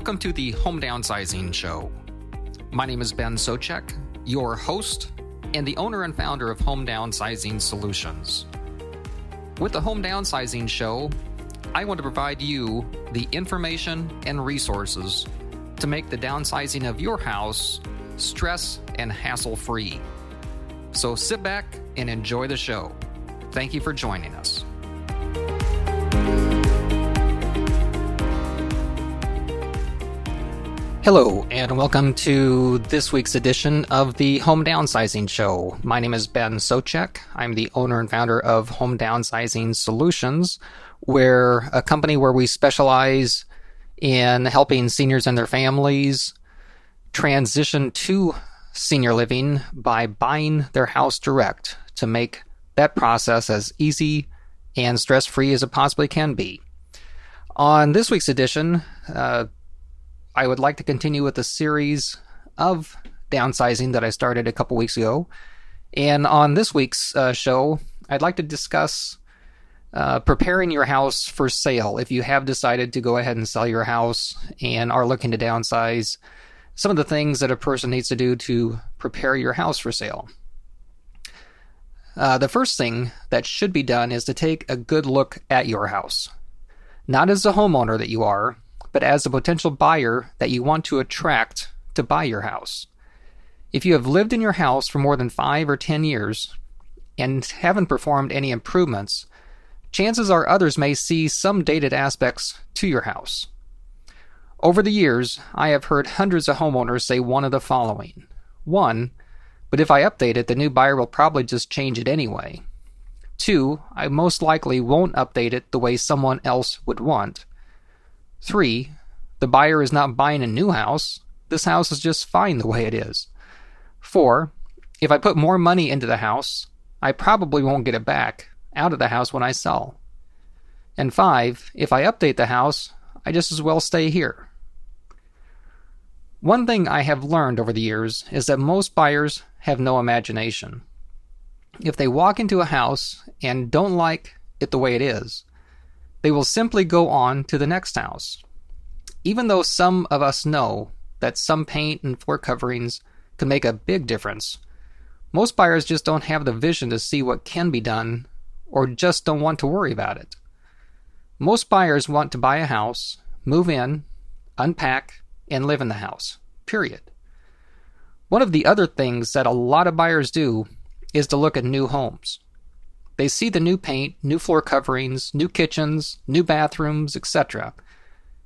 Welcome to the Home Downsizing Show. My name is Ben Socek, your host and the owner and founder of Home Downsizing Solutions. With the Home Downsizing Show, I want to provide you the information and resources to make the downsizing of your house stress and hassle free. So sit back and enjoy the show. Thank you for joining us. Hello, and welcome to this week's edition of the Home Downsizing Show. My name is Ben Socek. I'm the owner and founder of Home Downsizing Solutions, where a company where we specialize in helping seniors and their families transition to senior living by buying their house direct to make that process as easy and stress free as it possibly can be. On this week's edition, uh, I would like to continue with the series of downsizing that I started a couple weeks ago. And on this week's uh, show, I'd like to discuss uh, preparing your house for sale. If you have decided to go ahead and sell your house and are looking to downsize, some of the things that a person needs to do to prepare your house for sale. Uh, the first thing that should be done is to take a good look at your house. Not as the homeowner that you are, but as a potential buyer that you want to attract to buy your house. If you have lived in your house for more than five or ten years and haven't performed any improvements, chances are others may see some dated aspects to your house. Over the years, I have heard hundreds of homeowners say one of the following. One, but if I update it, the new buyer will probably just change it anyway. Two, I most likely won't update it the way someone else would want. Three, the buyer is not buying a new house. This house is just fine the way it is. Four, if I put more money into the house, I probably won't get it back out of the house when I sell. And five, if I update the house, I just as well stay here. One thing I have learned over the years is that most buyers have no imagination. If they walk into a house and don't like it the way it is, they will simply go on to the next house. Even though some of us know that some paint and floor coverings can make a big difference, most buyers just don't have the vision to see what can be done or just don't want to worry about it. Most buyers want to buy a house, move in, unpack, and live in the house. Period. One of the other things that a lot of buyers do is to look at new homes. They see the new paint, new floor coverings, new kitchens, new bathrooms, etc.,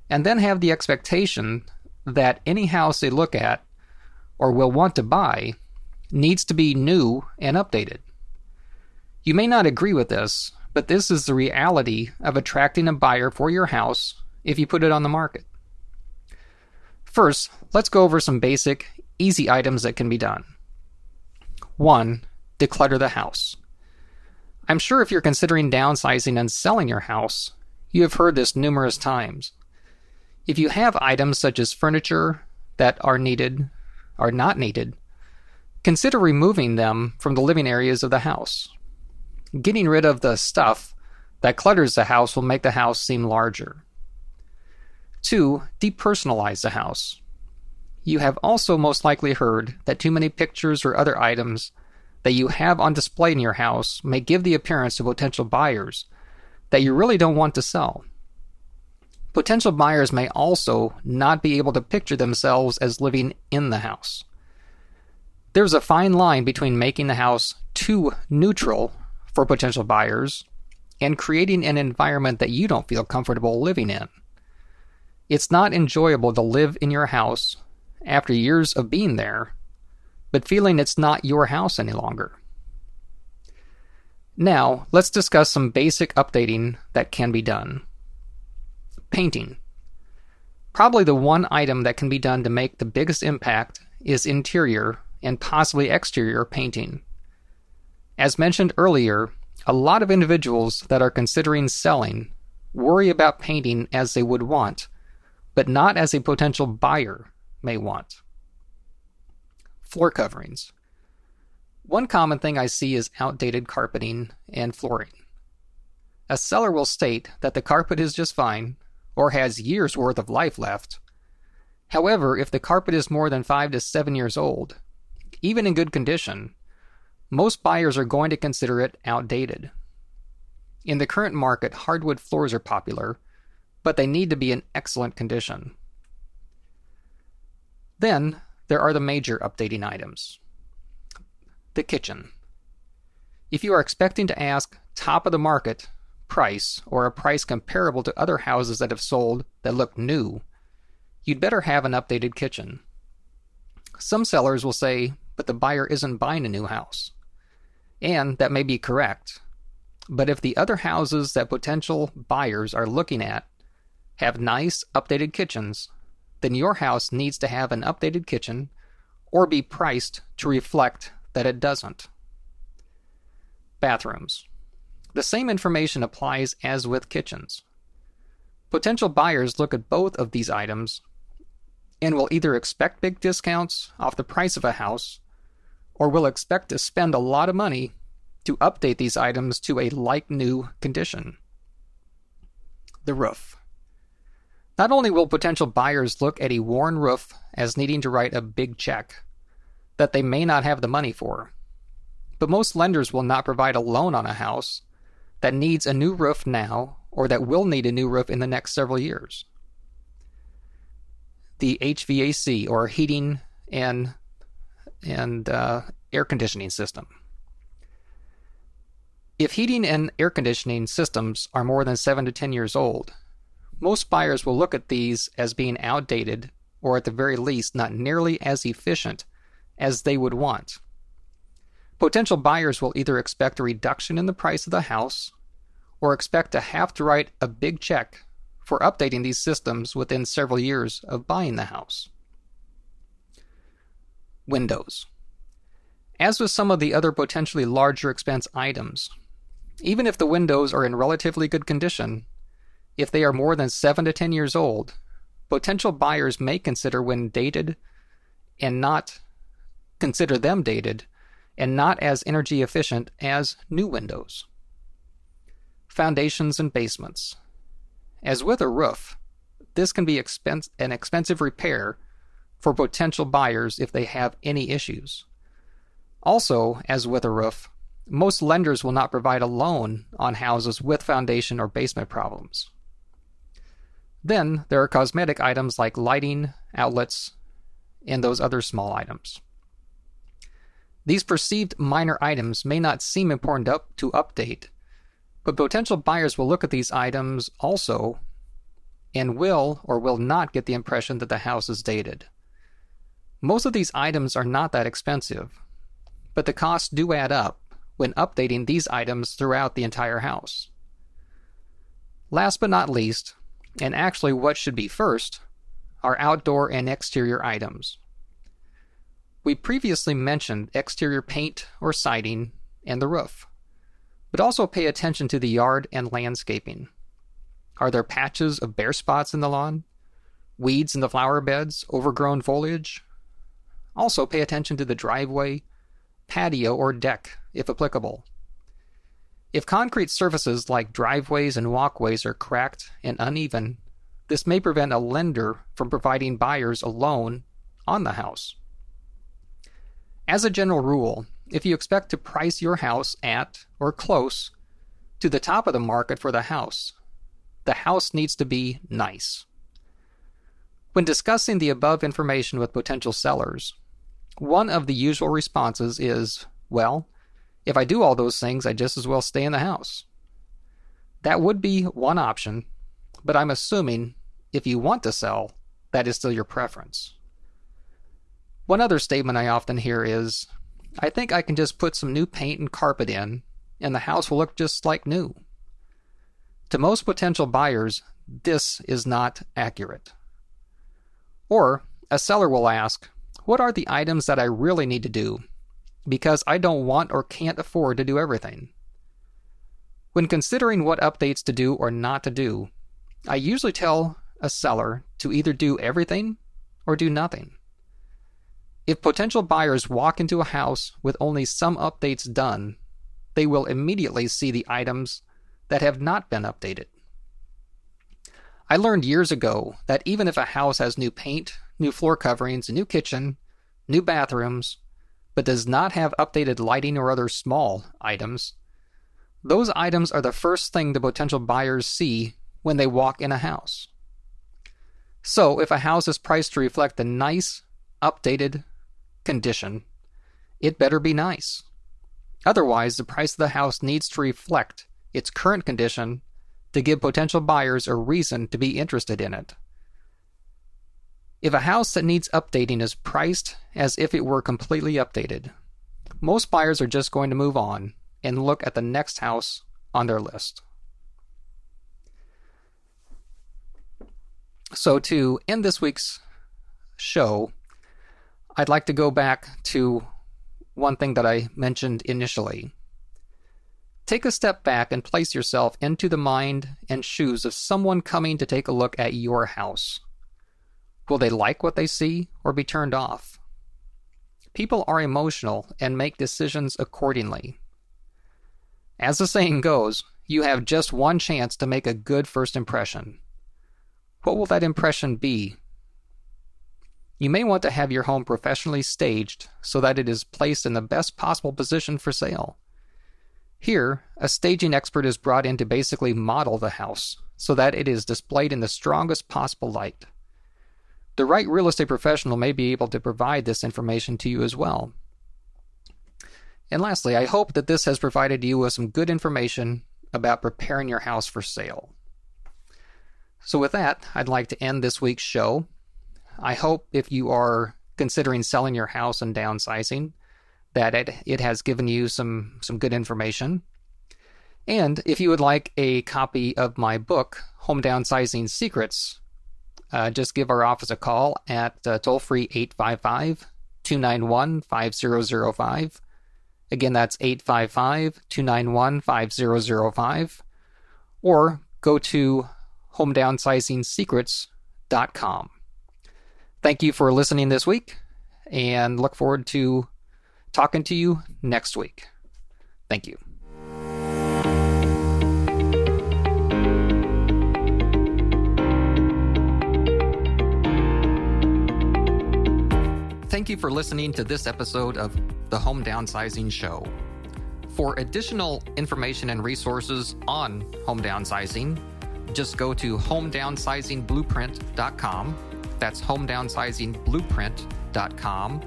and then have the expectation that any house they look at or will want to buy needs to be new and updated. You may not agree with this, but this is the reality of attracting a buyer for your house if you put it on the market. First, let's go over some basic, easy items that can be done. 1. Declutter the house. I'm sure if you're considering downsizing and selling your house, you have heard this numerous times. If you have items such as furniture that are needed, are not needed, consider removing them from the living areas of the house. Getting rid of the stuff that clutters the house will make the house seem larger. 2. Depersonalize the house. You have also most likely heard that too many pictures or other items that you have on display in your house may give the appearance to potential buyers that you really don't want to sell. Potential buyers may also not be able to picture themselves as living in the house. There's a fine line between making the house too neutral for potential buyers and creating an environment that you don't feel comfortable living in. It's not enjoyable to live in your house after years of being there but feeling it's not your house any longer. Now, let's discuss some basic updating that can be done. Painting. Probably the one item that can be done to make the biggest impact is interior and possibly exterior painting. As mentioned earlier, a lot of individuals that are considering selling worry about painting as they would want, but not as a potential buyer may want floor coverings. One common thing I see is outdated carpeting and flooring. A seller will state that the carpet is just fine or has years worth of life left, However, if the carpet is more than 5 to 7 years old, even in good condition, most buyers are going to consider it outdated. In the current market, hardwood floors are popular, but they need to be in excellent condition. Then there are the major updating items. The kitchen. If you are expecting to ask top of the market price or a price comparable to other houses that have sold that look new, you'd better have an updated kitchen. Some sellers will say, but the buyer isn't buying a new house. And that may be correct. But if the other houses that potential buyers are looking at have nice, updated kitchens, then your house needs to have an updated kitchen or be priced to reflect that it doesn't. Bathrooms. The same information applies as with kitchens. Potential buyers look at both of these items and will either expect big discounts off the price of a house or will expect to spend a lot of money to update these items to a like new condition. The roof. Not only will potential buyers look at a worn roof as needing to write a big check that they may not have the money for, but most lenders will not provide a loan on a house that needs a new roof now or that will need a new roof in the next several years. The HVAC or heating and and uh, air conditioning system. If heating and air conditioning systems are more than 7 to 10 years old, most buyers will look at these as being outdated or at the very least not nearly as efficient as they would want. Potential buyers will either expect a reduction in the price of the house or expect to have to write a big check for updating these systems within several years of buying the house. Windows. As with some of the other potentially larger expense items, even if the windows are in relatively good condition, if they are more than 7 to 10 years old, potential buyers may consider when dated and not consider them dated and not as energy efficient as new windows. Foundations and basements. As with a roof, this can be expense, an expensive repair for potential buyers if they have any issues. Also, as with a roof, most lenders will not provide a loan on houses with foundation or basement problems. Then there are cosmetic items like lighting, outlets, and those other small items. These perceived minor items may not seem important up to update, but potential buyers will look at these items also and will or will not get the impression that the house is dated. Most of these items are not that expensive, but the costs do add up when updating these items throughout the entire house. Last but not least, and actually what should be first, are outdoor and exterior items. We previously mentioned exterior paint or siding and the roof, but also pay attention to the yard and landscaping. Are there patches of bare spots in the lawn? Weeds in the flower beds? Overgrown foliage? Also pay attention to the driveway, patio, or deck, if applicable. If concrete surfaces like driveways and walkways are cracked and uneven, this may prevent a lender from providing buyers a loan on the house. As a general rule, if you expect to price your house at or close to the top of the market for the house, the house needs to be nice. When discussing the above information with potential sellers, one of the usual responses is, well, if I do all those things, I just as well stay in the house. That would be one option, but I'm assuming if you want to sell, that is still your preference. One other statement I often hear is I think I can just put some new paint and carpet in, and the house will look just like new. To most potential buyers, this is not accurate. Or a seller will ask, What are the items that I really need to do? Because I don't want or can't afford to do everything. When considering what updates to do or not to do, I usually tell a seller to either do everything or do nothing. If potential buyers walk into a house with only some updates done, they will immediately see the items that have not been updated. I learned years ago that even if a house has new paint, new floor coverings, a new kitchen, new bathrooms, but does not have updated lighting or other small items, those items are the first thing the potential buyers see when they walk in a house. So, if a house is priced to reflect a nice, updated condition, it better be nice. Otherwise, the price of the house needs to reflect its current condition to give potential buyers a reason to be interested in it. If a house that needs updating is priced as if it were completely updated, most buyers are just going to move on and look at the next house on their list. So, to end this week's show, I'd like to go back to one thing that I mentioned initially. Take a step back and place yourself into the mind and shoes of someone coming to take a look at your house. Will they like what they see or be turned off? People are emotional and make decisions accordingly. As the saying goes, you have just one chance to make a good first impression. What will that impression be? You may want to have your home professionally staged so that it is placed in the best possible position for sale. Here, a staging expert is brought in to basically model the house so that it is displayed in the strongest possible light. The right real estate professional may be able to provide this information to you as well. And lastly, I hope that this has provided you with some good information about preparing your house for sale. So, with that, I'd like to end this week's show. I hope if you are considering selling your house and downsizing, that it, it has given you some, some good information. And if you would like a copy of my book, Home Downsizing Secrets, uh, just give our office a call at uh, toll free 855 291 5005. Again, that's 855 291 5005. Or go to homedownsizing.secrets.com. Thank you for listening this week and look forward to talking to you next week. Thank you. Thank you for listening to this episode of the Home Downsizing Show. For additional information and resources on home downsizing, just go to homedownsizingblueprint.com. That's homedownsizingblueprint.com.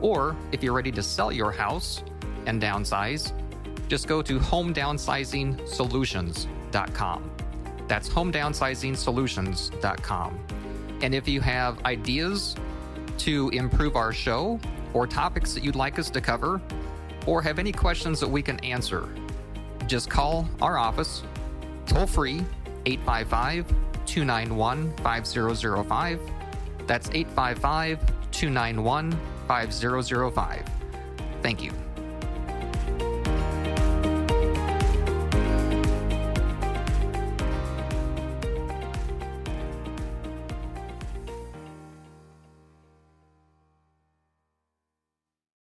Or if you're ready to sell your house and downsize, just go to homedownsizingsolutions.com. That's homedownsizingsolutions.com. And if you have ideas to improve our show or topics that you'd like us to cover, or have any questions that we can answer, just call our office toll free 855 291 5005. That's 855 291 5005. Thank you.